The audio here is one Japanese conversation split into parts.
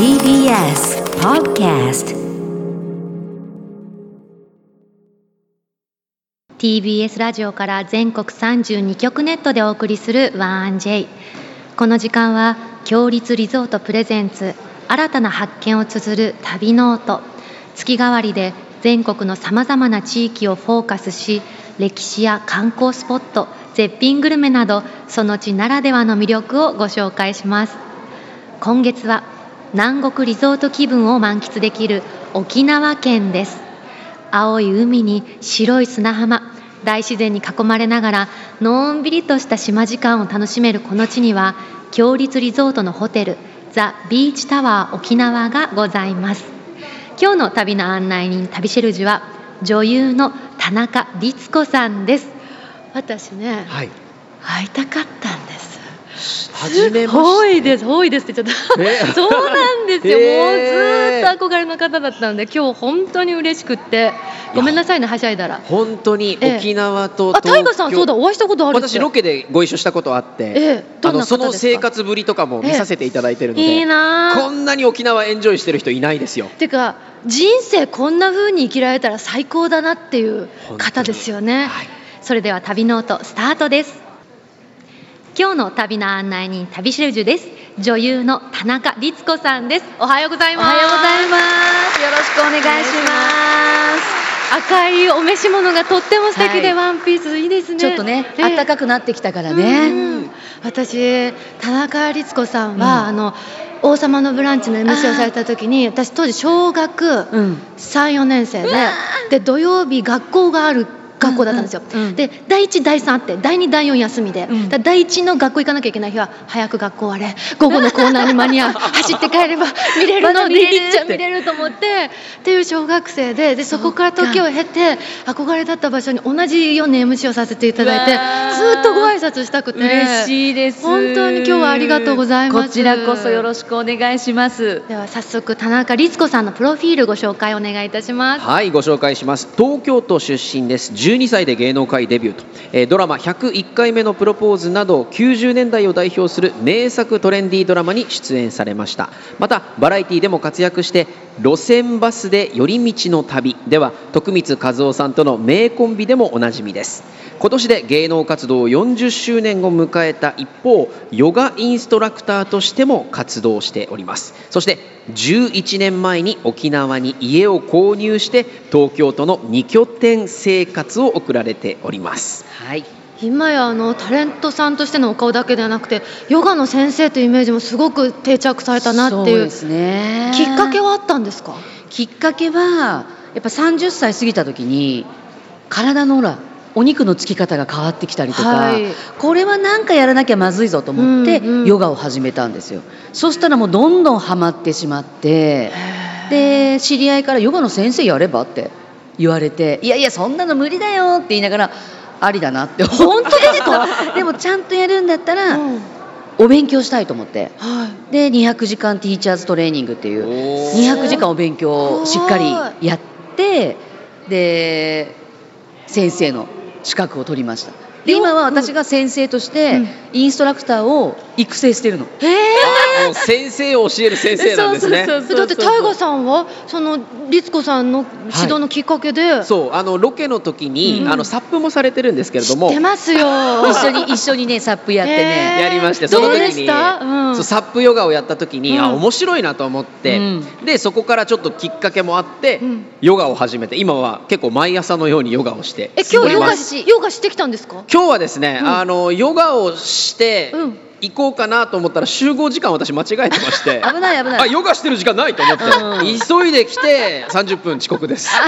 TBS Podcast TBS ラジオから全国32局ネットでお送りする 1J この時間は共立リゾート presents 新たな発見を綴る旅ノオト。月替わりで全国のさまざまな地域をフォーカスし歴史や観光スポット絶品グルメなどその地ならではの魅力をご紹介します。今月は南国リゾート気分を満喫できる沖縄県です。青い海に白い砂浜大自然に囲まれながらのんびりとした島時間を楽しめるこの地には強立リゾートのホテルザ・ビーチタワー沖縄がございます。今日の旅の案内人旅シェルジュは女優の田中律子さんです。私ねはい。会いたかったんです初めま多して。いです多いですってちょっと。え そうなんですよ、もうずーっと憧れの方だったので今日本当に嬉しくって。ごめんなさいねはしゃいだら。本当に沖縄とあ、タイガさんそうだお会いしたことある私ロケでご一緒したことあって、ええどんなあのその生活ぶりとかも見させていただいてるので、いいなこんなに沖縄エンジョイしてる人いないですよ。てか人生こんな風に生きられたら最高だなっていう方ですよね、はい。それでは旅ノートスタートです今日の旅の案内人旅シェルジュです。女優の田中律子さんです。おはようございおます。はようございます。よろしくお願いしま赤いお召し物がとっても素敵で、はい。ワンピースいいですす。ね。ちょっとね、ええ。暖かくなってきたからうね。ん。私田中律子さんは、うん。あの王様のブランチの MC をされた時に私当時小学うん。34年生でで土曜日学校がある学校だったんですよ、うんうんうんで第1第3あって第2第4休みで、うん。第1の学校行かなきゃいけない日は早く学校終われ。午後のコーナーに間に合う。走って帰れば見れるのでまだ見れるいいじゃん見れると思って。っていう小学生ででそこから時を経て憧れだった場所に同じように MC をさせていただいてずっとご挨拶したくて。嬉しいです。本当に今日はありがとうございます。こちらこそよろしくお願いします。では早速田中律子さんのプロフィールご紹介お願いいたします。はい、ご紹介します。東京都出身です。12歳で芸能界デビューと、えドラマ101回目のプロポーズなど90年代を代表する名作トレンディードラマに出演されました。またバラエティでも活躍して路線バスで寄り道の旅では徳光和夫さんとの名コンビでもおなじみです。今年で芸能活動40周年を迎えた一方ヨガインストラクターとしても活動しておりますそして11年前に沖縄に家を購入して東京都の2拠点生活を送られておりますはい。今やあのタレントさんとしてのお顔だけではなくてヨガの先生というイメージもすごく定着されたなっていうね。きっかけはあったんですか？きっかけはやっぱ30歳過ぎた時に体のほらお肉のつき方が変わってきたりとか、はいこれは何かやらなきゃまずいぞと思って、うんうんヨガを始めたんですよそしたらもうどんどんハマってしまってで知り合いから「ヨガの先生やれば?」って言われて「いやいやそんなの無理だよ」って言いながらありだなって本当ですか？でもちゃんとやるんだったら、うん。お勉強したいと思って。はい。で200時間ティーチャーズトレーニングっていうおー。200時間お勉強をしっかりやってで先生の資格を取りました。でよ今は私が先生としてうん。インストラクターを育成してるの、へえあもう先生を教える先生なんですね。そうそうだってタイガさんはその律子さんの指導のきっかけで、そう。あのロケの時に、うん。あのサップもされてるんですけれど知っもてますよ。一緒に一緒にねサップやってへねー。やりましてどうでその時に。した？うん。そうサップヨガをやった時に、うん。あ面白いなと思って、うん。でそこからちょっときっかけもあって、うん。ヨガを始めて今は結構毎朝のようにヨガをしてえ今日ヨガしヨガしてきたんですか？今日はですね、うん。あのヨガをしてうん行こうかなと思ったら集合時間私間違えてまして。危ない危ない。あヨガしてる時間ないと思って、うん。急いで来て30分遅刻です。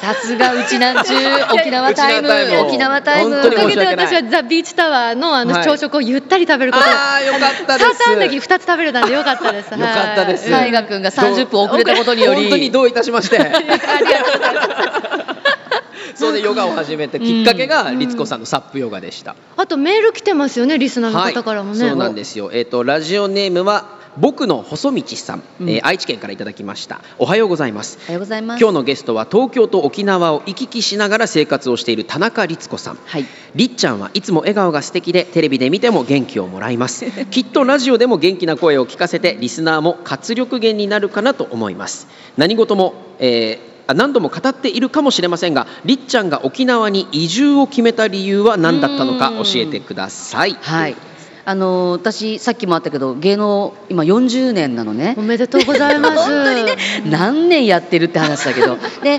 さすがうちなんちゅう沖縄タイム。沖縄タイム。おかげで私はザ・ビーチタワーのあのはい。朝食をゆったり食べること。あーよかったです。サータンダギー2つ食べれたんでよかったです。よかったです。はい。大河君が30分遅れたことにより。本当にどういたしまして。ありがとうございます そうでヨガを始めたきっかけが律子さんのサップヨガでした、あとメール来てますよねリスナーの方からもね、はい、そうなんですよ。えっ、とラジオネームは僕の細道さん、うん。えー愛知県からいただきました。おはようございます。おはようございます。今日のゲストは東京と沖縄を行き来しながら生活をしている田中律子さん。はい。りっちゃんはいつも笑顔が素敵でテレビで見ても元気をもらいます。きっとラジオでも元気な声を聞かせてリスナーも活力源になるかなと思います。何事も、えーあ何度も語っているかもしれませんがりっちゃんが沖縄に移住を決めた理由は何だったのかうん。教えてください。はい。あの私さっきもあったけど芸能今40年なのね。おめでとうございます。本当にね。何年やってるって話だけど。で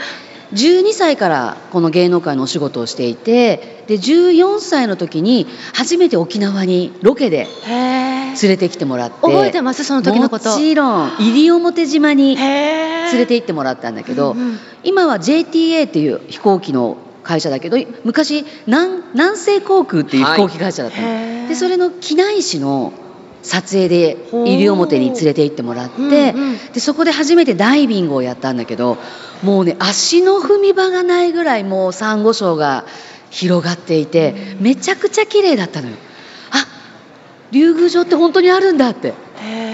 12歳からこの芸能界のお仕事をしていてで14歳の時に初めて沖縄にロケでへえ連れてきてもらって覚えてます？その時のこと。もちろん西表島に連へえれて行ってもらったんだけど、うんうん今は JTA っていう飛行機の会社だけど昔南南西航空っていう飛行機会社だったの、へー。でそれの機内紙の撮影で西表に連れて行ってもらって、う。んうん。でそこで初めてダイビングをやったんだけどもうね足の踏み場がないぐらいもうサンゴ礁が広がっていて、めちゃくちゃ綺麗だったのよ。あ竜宮城って本当にあるんだって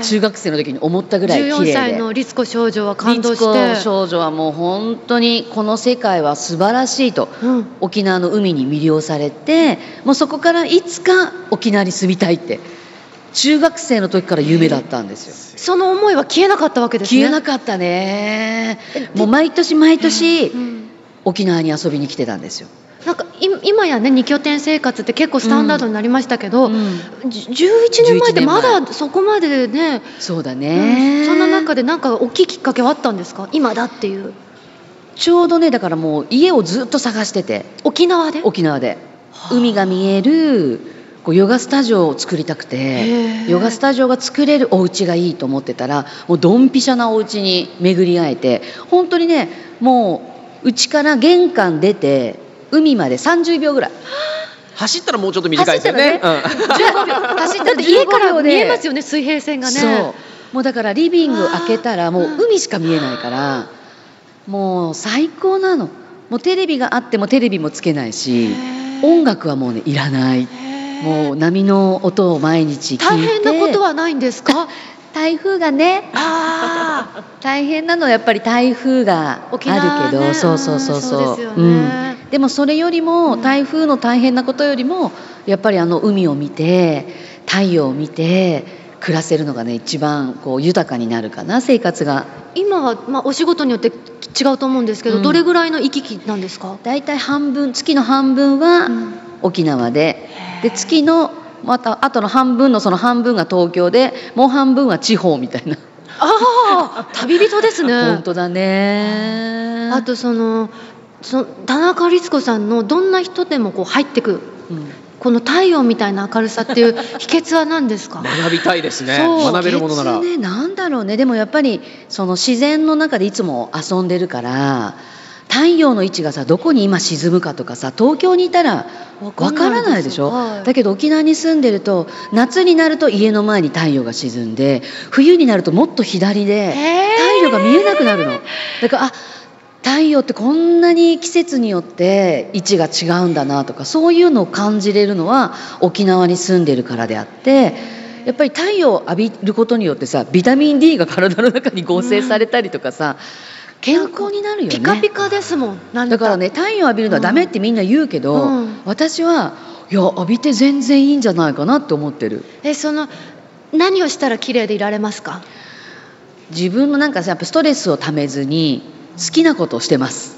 中学生の時に思ったぐらい綺麗で。14歳の律子少女は感動し律て子少女はもう本当にこの世界は素晴らしいと、うん。沖縄の海に魅了されてもうそこからいつか沖縄に住みたいって中学生の時から夢だったんですよ。その思いは消えなかったわけですね。消えなかったね。もう毎年毎年うん沖縄に遊びに来てたんですよ、なんかい今やね2拠点生活って結構スタンダードになりましたけど、うんじ11年前ってま11年だそこまでねそうだうね、んそんな中でなんか大きいきっかけはあったんですか？今だっていう。ちょうどねだからもう家をずっと探してて。沖縄で？沖縄で。はあ。海が見えるこうヨガスタジオを作りたくへてえヨガスタジオが作れるお家がいいと思ってたらもうドンピシャなお家に巡り会えて本当にねもううちから玄関出て海まで30秒ぐらい。走ったらもうちょっと短いですよね。走15秒。走っただって家から15秒で見えますよね水平線がね。そう。もうだからリビング開けたらもううん海しか見えないからもう最高なの。もうテレビがあってもテレビもつけないし音楽はもうねいらないもう波の音を毎日聞いて。大変なことはないんですか？台風がね。ああ 大変なのはやっぱり台風があるけど、ねそうそうそうそう。うね。うん。でもそれよりも、うん。台風の大変なことよりもやっぱりあの海を見て太陽を見て暮らせるのがね一番こう豊かになるかな生活が。今は、まあ、お仕事によって違うと思うんですけど、うん。どれぐらいの行き来なんですか、だいたい半分月の半分はうん。沖縄で、へーで月のまたあとの半分のその半分が東京でもう半分は地方みたいな。ああ旅人ですね。本当だね。あとそのそ田中律子さんのどんな人でもこう入ってくうん。この太陽みたいな明るさっていう 秘訣は何ですか？学びたいですね。学べるものなら。秘訣ねなんだろうね。でもやっぱりその自然の中でいつも遊んでるから太陽の位置がさどこに今沈むかとかさ東京にいたらわからないでしょ、はい。だけど沖縄に住んでると夏になると家の前に太陽が沈んで冬になるともっと左で太陽が見えなくなるの。だからあ太陽ってこんなに季節によって位置が違うんだなとかそういうのを感じれるのは沖縄に住んでるからであってやっぱり太陽を浴びることによってさビタミン D が体の中に合成されたりとかさ、健康になるよね。ピカピカですもん何だからね太陽浴びるのはダメってみんな言うけど、うん。私はいや浴びて全然いいんじゃないかなって思ってる。えその何をしたら綺麗でいられますか？自分のなんかさやっぱストレスをためずに好きなことをしてます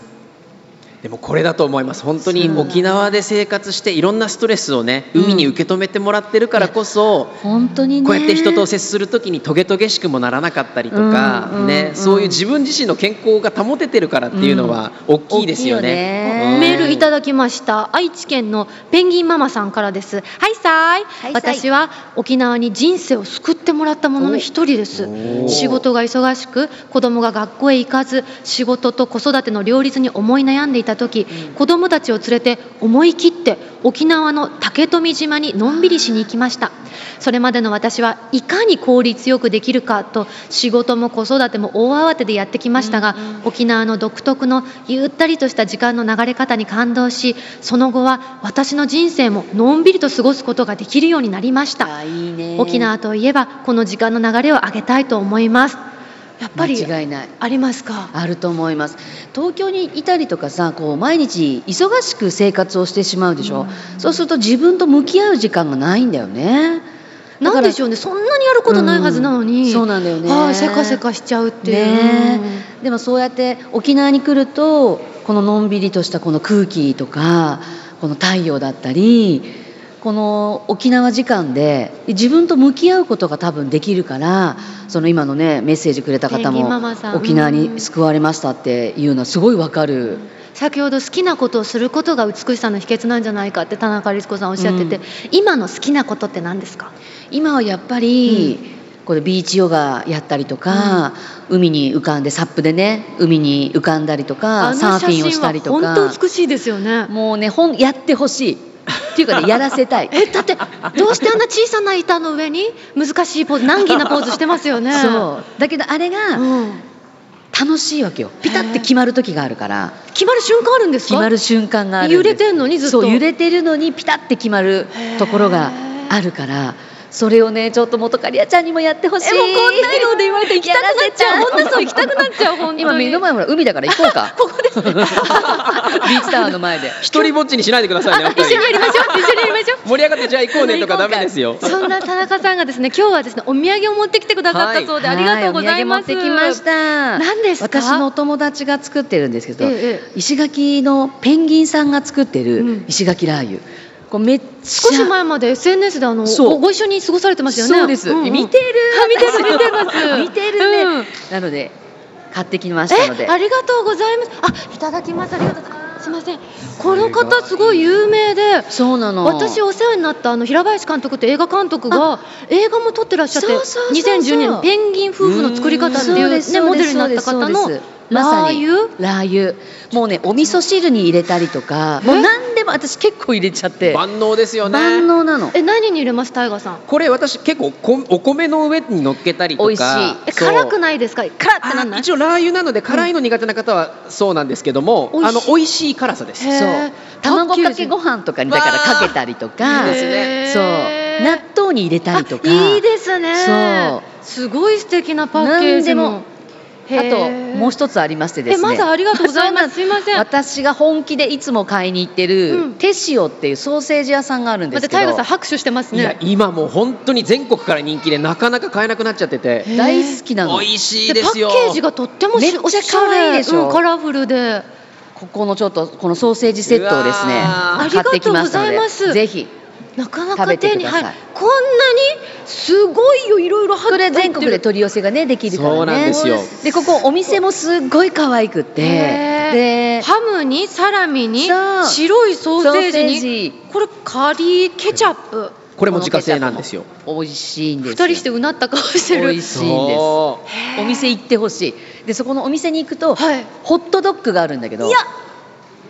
でもこれだと思います。本当に沖縄で生活していろんなストレスをね海に受け止めてもらってるからこそ、本当にね。こうやって人と接する時にトゲトゲしくもならなかったりとか、うんうんね、うん。そういう自分自身の健康が保ててるからっていうのは大きいですよね。大きいよね。うん。メールいただきました。愛知県のペンギンママさんからです。はいさーい。はいさい。私は沖縄に人生を救ってもらったものの一人です。お仕事が忙しく子供が学校へ行かず仕事と子育ての両立に思い悩んでいたした時、うん子供たちを連れて思い切って沖縄の竹富島にのんびりしに行きました。それまでの私はいかに効率よくできるかと仕事も子育ても大慌てでやってきましたが、うんうん沖縄の独特のゆったりとした時間の流れ方に感動しその後は私の人生ものんびりと過ごすことができるようになりました。沖縄といえばこの時間の流れを上げたいと思いますやっぱり間違いない。ありますか？あると思います。東京にいたりとかさこう毎日忙しく生活をしてしまうでしょ、そうすると自分と向き合う時間がないんだよね。なんでしょうね。そんなにやることないはずなのに、うん。そうなんだよね。はいせかせかしちゃうっていう、ね。でもそうやって沖縄に来るとこののんびりとしたこの空気とかこの太陽だったりこの沖縄時間で自分と向き合うことが多分できるからその今のねメッセージくれた方も沖縄に救われましたっていうのはすごいわかる。先ほど好きなことをすることが美しさの秘訣なんじゃないかって田中律子さんおっしゃってて、うん。今の好きなことって何ですか？今はやっぱり、これビーチヨガやったりとか、海に浮かんでサップでね海に浮かんだりとかサーフィンをしたりとか。本当美しいですよね。もうね本やってほしいっていうかねやらせたい。えだってどうしてあんな小さな板の上に難しいポーズ難儀なポーズしてますよね。そう。だけどあれがうん、楽しいわけよ。ピタって決まる時があるから。決まる瞬間あるんですか？決まる瞬間があるんです。揺れてんのにずっと。揺れてるのにピタって決まるところがあるからそれをねちょっと元カリアちゃんにもやってほしい。えもうこんなので言われて行きたくなっちゃう。女そう行きたくなっちゃう 本当に。今目の前ほら海だから行こうか。ここです。ビーチタワーの前で。一人ぼっちにしないでくださいね一緒にやりましょう。一緒にやりましょう。盛り上がってじゃあ行こうねとかダメですよ。そんな田中さんがですね今日はですねお土産を持ってきてくださったそうで、ありがとうございます。はお土産持ってきました。何ですか？私のお友達が作ってるんですけど、ええ。え石垣のペンギンさんが作ってうるん。石垣ラー油これめっちゃ少し前まで SNS であのごご一緒に過ごされてましたよね。そうです、んうん。見てるあ見てる見てます。見てるね、うん。なので買ってきましたので。えありがとうございます。あいただきます。ありがとうございます。すいません。この方すごい有名でそうなの。私お世話になったあの平林監督って映画監督が映画も撮ってらっしゃってそうそうそうそう。2012年のペンギン夫婦の作り方っていうそうモデルになった方のまさに。ー油ラー油。もうねお味噌汁に入れたりとかえ？もう何でも私結構入れちゃって。万能ですよね。万能なの。え何に入れますタイガーさん。これ私結構こお米の上に乗っけたりとか。美味しい。辛くないですか？辛ってなんない？あ一応ラー油なので辛いの苦手な方はそうなんですけども、美味しい。あの美味しい辛さです。そう。卵かけご飯とかにだからかけたりとか。いいですね。そう。納豆に入れたりとか。あいいですね。そう。すごい素敵なパッケージもあともう一つありましてですね。えまずありがとうございます。すいません。私が本気でいつも買いに行ってる、うん。テシオっていうソーセージ屋さんがあるんでますたけど。タイガーさん拍手してますいやね今もう本当に全国から人気でなかなか買えなくなっちゃってて。大好きなの。美味しいでパッですよケージがとってもしめっちゃおしゃれ可愛いでしょうんカラフルで。ここのちょっとこのソーセージセットをですね買ってきましたのありがとうございます。でぜひなかなか手に入るこんなにすごいよいろいろ入こってるれ全国で取り寄せがねできるからね。そうなんですよ。でここお店もすっごい可愛くってでハムにサラミに白いソーセージにソージ。これカリーケチャップ。これも自家製なんですよ。美味しいんです二人してうなった顔してる。美味しいんですお店行ってほしい。でそこのお店に行くと、はい。ホットドッグがあるんだけど。いや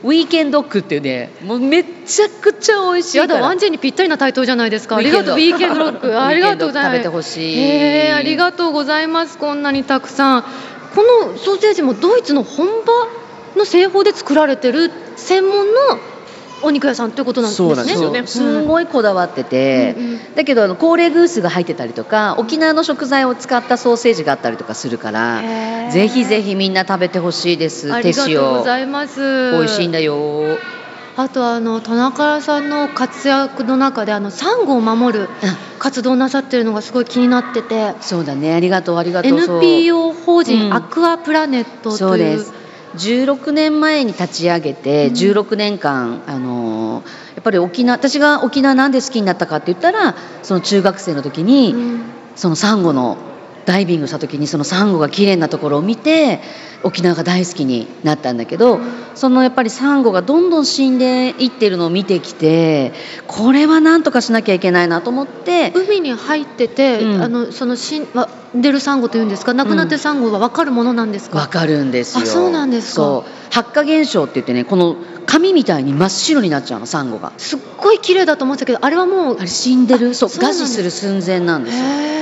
ウィーケンドッグっていうねもうめちゃくちゃ美味しいやだワンジェにぴったりなタイトルじゃないですか。ありがとうウウィーケンドドロックありがとうございます。食べてほしいへえありがとうございます。こんなにたくさん。このソーセージもドイツの本場の製法で作られてる専門のお肉屋さんということなんですね。そうですよ。ね。すごいこだわってて、うんうん。だけどあの高齢グースが入ってたりとか沖縄の食材を使ったソーセージがあったりとかするからぜひぜひみんな食べてほしいです。ありがとうございいます。美味しいんだよ。あとあの田中さんの活躍の中であのサンゴを守る活動をなさってるのがすごい気になってて。そうだね。ありがとうありがとう。NPO 法う。ん。人アクアプラネットという、そうです16年前に立ち上げてうん。16年間、あのーやっぱり沖縄私が沖縄なんで好きになったかって言ったらその中学生の時に、うん。そのサンゴのダイビングした時にそのサンゴが綺麗なところを見て沖縄が大好きになったんだけど、そのやっぱりサンゴがどんどん死んでいってるのを見てきてこれは何とかしなきゃいけないなと思って海に入ってて、うん。あのその死んわ出るサンゴというんですか？亡くなってるサンゴは分かるものなんですか、わかるんですよ。あそうなんですか？発火現象って言ってねこの紙みたいに真っ白になっちゃうのサンゴが。すっごい綺麗だと思ってたけどあれはもうあれ死んでる？そう。餓死する寸前なんですよ。へ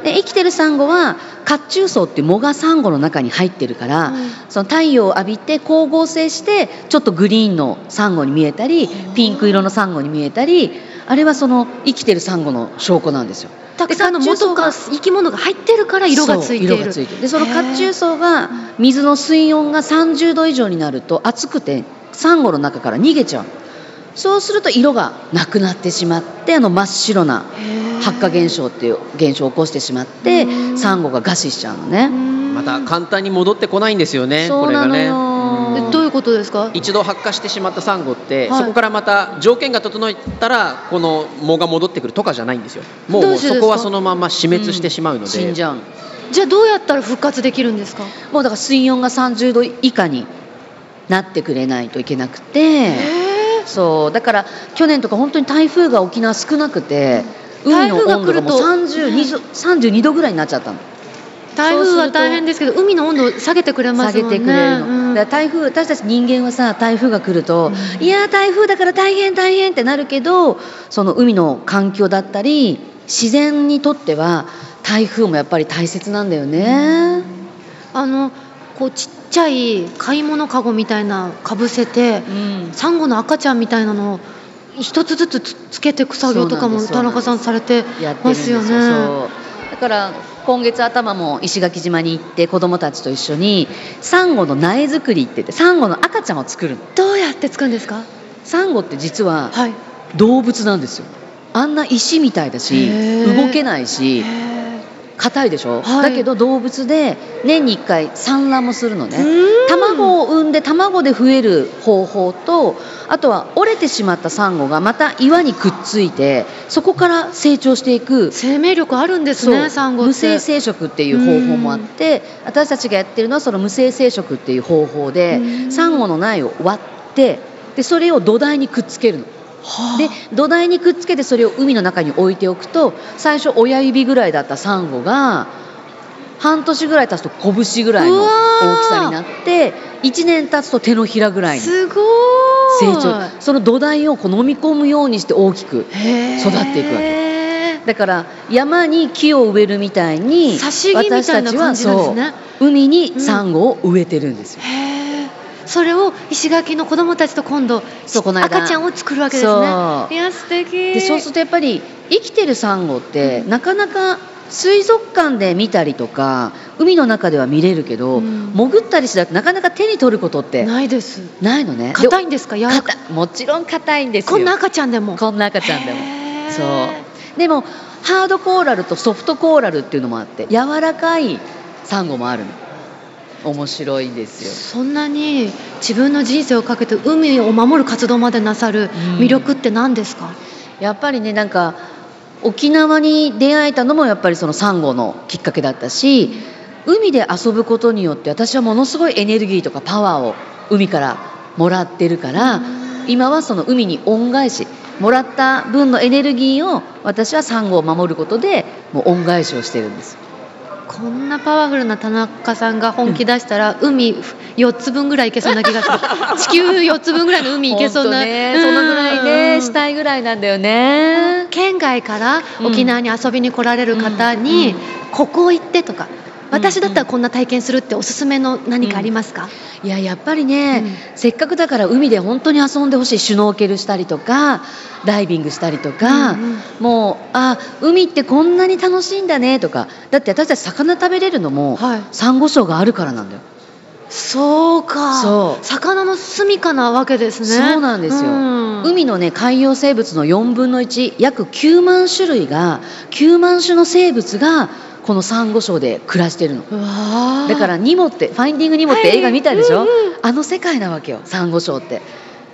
で生きてるサンゴは褐虫藻って藻がサンゴの中に入ってるから、うん。その太陽を浴びて光合成してちょっとグリーンのサンゴに見えたりピンク色のサンゴに見えたりあれはその生きてるサンゴの証拠なんですよ。たくさんの元が生き物が入ってるから色がついている。そう色がついてる。でその褐虫藻が水の水温が30度以上になると熱くてサンゴの中から逃げちゃう。そうすると色がなくなってしまってあの真っ白な発火現象っていう現象を起こしてしまってうん。サンゴが餓死しちゃうのね。また簡単に戻ってこないんですよねそうなのよ。これがねいうことですか？一度発火してしまったサンゴって、はい。そこからまた条件が整ったらこの藻が戻ってくるとかじゃないんですよ。もうそこはそのまま死滅してしまうので、死んじゃうのじゃあどうやったら復活できるんですか？もうだから水温が30度以下になってくれないといけなくてそう。だから去年とか本当に台風が沖縄少なくて海の温度がもう台風が来ると。32度32度ぐらいになっちゃったの台風は大変ですけど海の温度を下げてくれます下もんね。げてくれるの、うん。だから台風私たち人間はさ台風が来ると、うん。いやー台風だから大変大変ってなるけどその海の環境だったり自然にとっては台風もやっぱり大切なんだよね、あのこうちっちゃい買い物かごみたいなかぶせてうん。サンゴの赤ちゃんみたいなのを一つずつつつけていく作業とかも田中さんされてまですすよよね。だから今月頭も石垣島に行って子どもたちと一緒にサンゴの苗作りって言ってサンゴの赤ちゃんを作るの。どうやって作るんですか？サンゴって実ははい。動物なんですよ。あんな石みたいだし動けないし硬いでしょ、はい。だけど動物で年に1回産卵もするのね。うん。卵を産んで卵で増える方法とあとは折れてしまったサンゴがまた岩にくっついてそこから成長していく生命力あるんですねサンゴ無性生殖っていう方法もあって私たちがやってるのはその無性生殖っていう方法でうん。サンゴの苗を割ってでそれを土台にくっつけるの。はあ。で土台にくっつけてそれを海の中に置いておくと最初親指ぐらいだったサンゴが半年ぐらい経つと拳ぐらいの大きさになって1年経つと手のひらぐらいに成長。その土台をこう飲み込むようにして大きく育っていくわだから山に木を植えるみたいに私たちはそう海にサンゴを植えてるんですよ、へーそれを石垣の子供たちと今度そうこの間。赤ちゃんを作るわけですね。いや素敵。でそうするとやっぱり生きてるサンゴってなかなか水族館で見たりとか海の中では見れるけど、うん。潜ったりしなくてなかなか手に取ることってないです。ないのね。硬いんですか？柔らか。もちろん硬いんですよ。こんな赤ちゃんでも。こんな赤ちゃんでも。そう。でもハードコーラルとソフトコーラルっていうのもあって柔らかいサンゴもあるの面白いんですよ。そんなに自分の人生をかけて海を守る活動までなさる魅力って何ですか、やっぱりねなんか沖縄に出会えたのもやっぱりそのサンゴのきっかけだったし海で遊ぶことによって私はものすごいエネルギーとかパワーを海からもらってるから今はその海に恩返しもらった分のエネルギーを私はサンゴを守ることでもう恩返しをしてるんですこんなパワフルな田中さんが本気出したら、海4つ分ぐらいいけそうな気がする。地球4つ分ぐらいの海いけそうな、ね。うん。そのぐらいねしたいぐらいなんだよね。県外からうん沖縄に遊びに来られる方うん。に、うん。ここ行ってとかうん私だったらこんな体験するっておすすめの何かありますか、いややっぱりね、うせっかくだから海で本当に遊んでほしいシュノーケルしたりとかダイビングしたりとか、うんうん。もうあ海ってこんなに楽しいんだねとか。だって私たち魚食べれるのも、はい。サンゴ礁があるからなんだよ。そうか。そう。魚の住処なわけですね。そうなんですよ、うん。海のね海洋生物の4分の1約9万種類が9万種の生物がこのサンゴ礁で暮らしてるの。だからニモって「ファインディング・ニモ」って映画見たでしょ、はいうんうん。あの世界なわけよサンゴ礁って。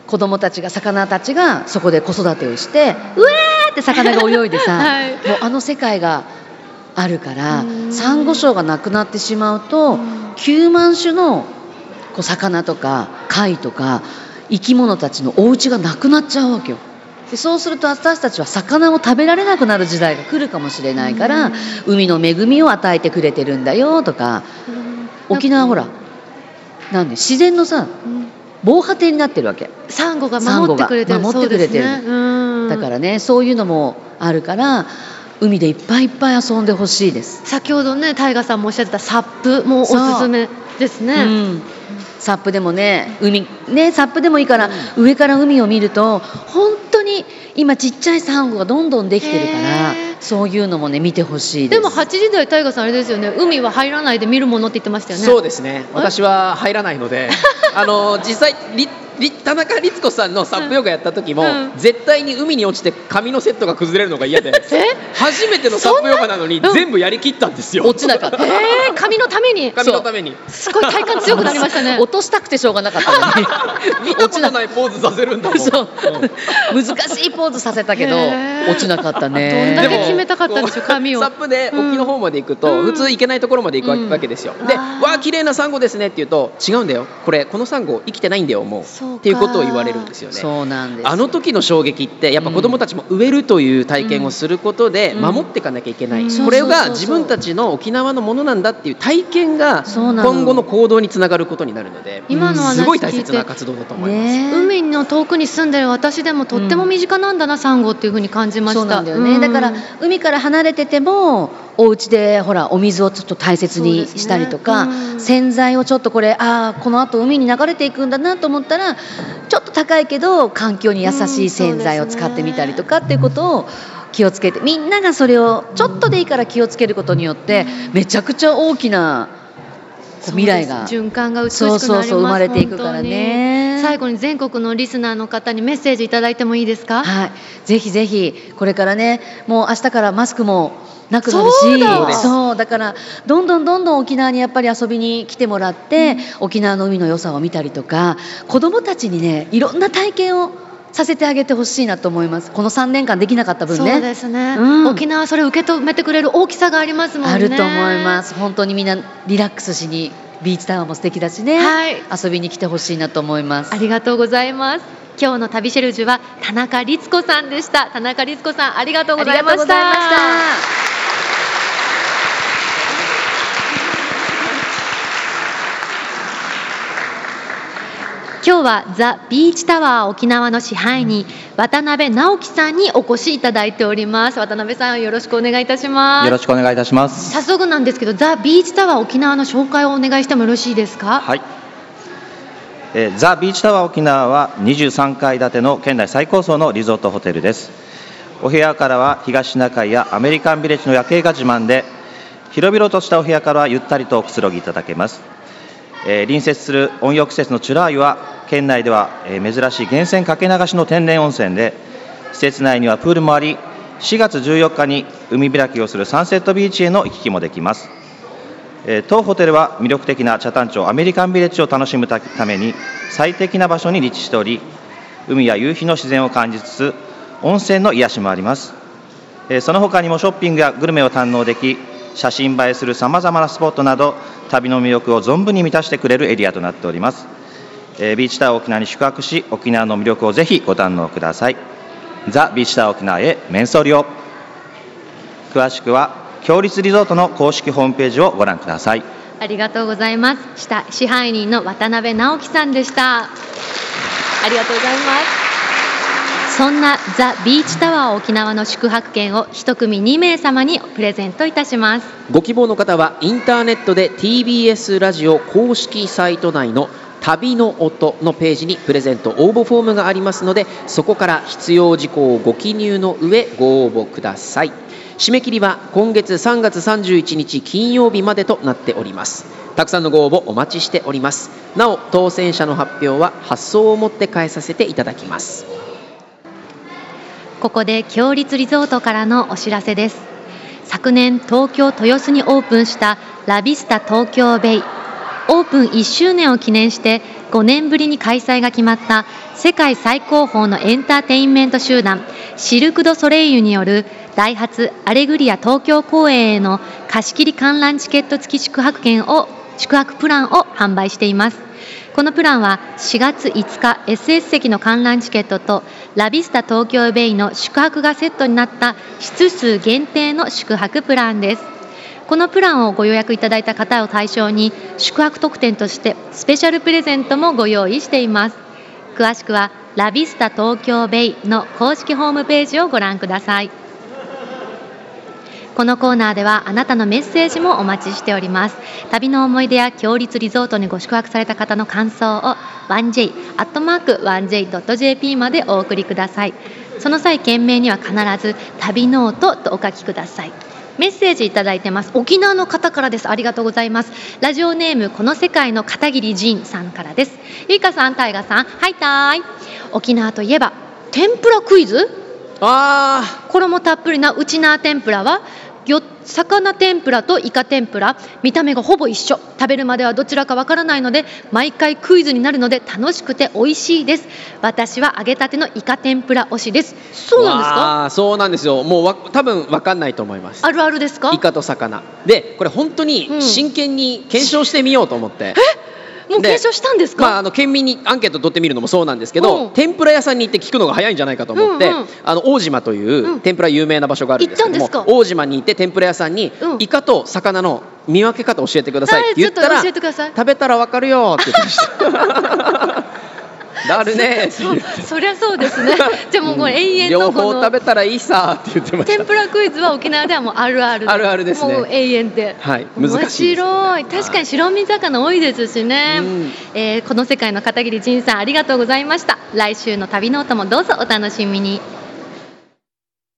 子供たちが魚たちがそこで子育てをしてうえーって魚が泳いでさ、はい。もうあの世界があるからうん。サンゴ礁がなくなってしまうとうん。9万種のこう魚とか貝とか生き物たちのお家がなくなっちゃうわけよ。でそうすると私たちは魚を食べられなくなる時代が来るかもしれないから海の恵みを与えてくれてるんだよとか沖縄ほらなんで自然のさうん。防波堤になってるわけ。サンゴが守ってくれてる。守ってくれてる。ね。うん。だからねそういうのもあるから海でいっぱいいっぱい遊んでほしいです。先ほどねタイガさんもおっしゃってたサップもおすすめですね、うん、サップでもね海ねサップでもいいから、上から海を見ると本当に今ちっちゃいサンゴがどんどんできてるからそういうのもね見てほしいでですも8時台タイガさんあれですよね。海は入らないで見るものって言ってましたよね。そうですね。私は入らないので あの実際田中律子さんのサップヨガやった時も、うん。絶対に海に落ちて髪のセットが崩れるのが嫌で え？初めてのサップヨガなのに全部やりきったんですよ。落ちなかった。えー、髪のために？髪のために。すごい体幹強くなりましたね。落としたくてしょうがなかった見たことないポーズさせるんだもん。そう。うん。難しいポーズさせたけど落ちなかったね。どんだけ決めたかったんでしょう髪を。サップで沖の方まで行くと、うん。普通行けないところまで行くわけですよ、でわあ綺麗なサンゴですねって言うと違うんだよ。これこのサンゴ生きてないんだよもうっていうことを言われるんですよね。そうなんですあの時の衝撃ってやっぱ子供たちも植えるという体験をすることでうん。守っていかなきゃいけない、うんこれがそうそうそう。そう自分たちの沖縄のものなんだっていう体験が今後の行動につながることになるので今の話すごい大切な活動だと思います。ね。海の遠くに住んでる私でもとっても身近なんだな、サンゴっていう風に感じました。そうなんだよね、うん。だから海から離れててもお家でほらお水をちょっと大切にしたりとか、うん。洗剤をちょっとこれああこのあと海に流れていくんだなと思ったらちょっと高いけど環境に優しい洗剤を使ってみたりとかっていうことを気をつけてみんながそれをちょっとでいいから気をつけることによってめちゃくちゃ大きな未来が循環が美しくなりそうそうそう生まれていくからね。最後に全国のリスナーの方にメッセージいただいてもいいですか？はい、ぜひぜひこれからねもう明日からマスクもなくなるし。そうだ。からどんどんどんどん沖縄にやっぱり遊びに来てもらって、沖縄の海の良さを見たりとか子どもたちにねいろんな体験をさせてあげてほしいなと思います。この3年間できなかった分ね。そうですね、うん。沖縄はそれを受け止めてくれる大きさがありますもんね。あると思います。本当にみんなリラックスしにビーチタワーも素敵だしね、はい。遊びに来てほしいなと思います。ありがとうございます。今日の旅シェルジュは田中律子さんでした。田中律子さんありがとうございましたありがとうございました今日はザ・ビーチタワー沖縄の支配人渡辺直樹さんにお越しいただいております渡辺さんよろしくお願いいたしますよろしくお願いいたします。早速なんですけどザ・ビーチタワー沖縄の紹介をお願いしてもよろしいですか？はい。えーザ・ビーチタワー沖縄は23階建ての県内最高層のリゾートホテルです。お部屋からは東シナ海やアメリカンビレッジの夜景が自慢で、広々としたお部屋からはゆったりとくつろぎいただけます。え隣接する温浴施設のチュラー湯は県内では、え珍しい源泉かけ流しの天然温泉で施設内にはプールもあり4月14日に海開きをするサンセットビーチへの行き来もできます。え当ホテルは魅力的な北谷町アメリカンビレッジを楽しむために最適な場所に立地しており海や夕日の自然を感じつつ温泉の癒しもあります。えその他にもショッピングやグルメを堪能でき写真映えするさまざまなスポットなど旅の魅力を存分に満たしてくれるエリアとなっております。えービーチタワー沖縄に宿泊し沖縄の魅力をぜひご堪能ください。ザ・ビーチタワー沖縄へメンソーリを詳しくは強立リゾートの公式ホームページをご覧ください。ありがとうございます。下支配人の渡辺直樹さんでした。ありがとうございます。そんなザ・ビーチタワー沖縄の宿泊券を一組2名様にプレゼントいたします。ご希望の方はインターネットで TBS ラジオ公式サイト内の旅の音のページにプレゼント応募フォームがありますのでそこから必要事項をご記入の上ご応募ください。締め切りは今月3月31日金曜日までとなっております。たくさんのご応募お待ちしております。なお当選者の発表は発送をもって返させていただきます。ここで強立リゾートからのお知らせです。昨年東京豊洲にオープンしたラビスタ東京ベイ。オープン1周年を記念して5年ぶりに開催が決まった世界最高峰のエンターテインメント集団シルク・ド・ソレイユによるダイハツアレグリア東京公演への貸し切り観覧チケット付き宿泊券を宿泊プランを販売しています。このプランは4月5日 SS 席の観覧チケットとラビスタ東京ベイの宿泊がセットになった室数限定の宿泊プランですこのプランをご予約いただいた方を対象に宿泊特典としてスペシャルプレゼントもご用意しています詳しくはラビスタ東京ベイの公式ホームページをご覧くださいこのコーナーではあなたのメッセージもお待ちしております。旅の思い出や強立リゾートにご宿泊された方の感想を 1j.1j.jp までお送りください。その際件名には必ず旅ノオトとお書きください。メッセージいただいてます。沖縄の方からです。ありがとうございます。ラジオネームこの世界の片桐仁さんからです。ゆいかさんタイガさんはいたーい沖縄といえば天ぷらクイズ？あ衣たっぷりなウチナー天ぷらはよ魚天ぷらとイカ天ぷら。見た目がほぼ一緒。食べるまではどちらかわからないので毎回クイズになるので楽しくて美味しいです。私は揚げたてのイカ天ぷら推しです。そうなんですか？かそうなんですよ。もうわ多分わかんないと思います。あるあるですか？イカと魚。でこれ本当うん。に真剣に検証してみようと思って、もう検証したんですか、まあ、あの県民にアンケート取ってみるのもそうなんですけど、うん。天ぷら屋さんに行って聞くのが早いんじゃないかと思って、うんうんあの大島といううん。天ぷら有名な場所があるんですけども、大島に行って天ぷら屋さんに、うん。イカと魚の見分け方教えてくださいって言ったら、食べたらわかるよって言ってました。だるね。そそりゃそうですね。じゃあもうこれ永遠両のこの方食べたらいいさって言ってました。天ぷらクイズは沖縄ではもうあるある。あるあるですね。もう永遠で。はい難しいね。面白い。確かに白身魚多いですしね、うん。えーこの世界の片桐仁さんありがとうございました。来週の旅ノートもどうぞお楽しみに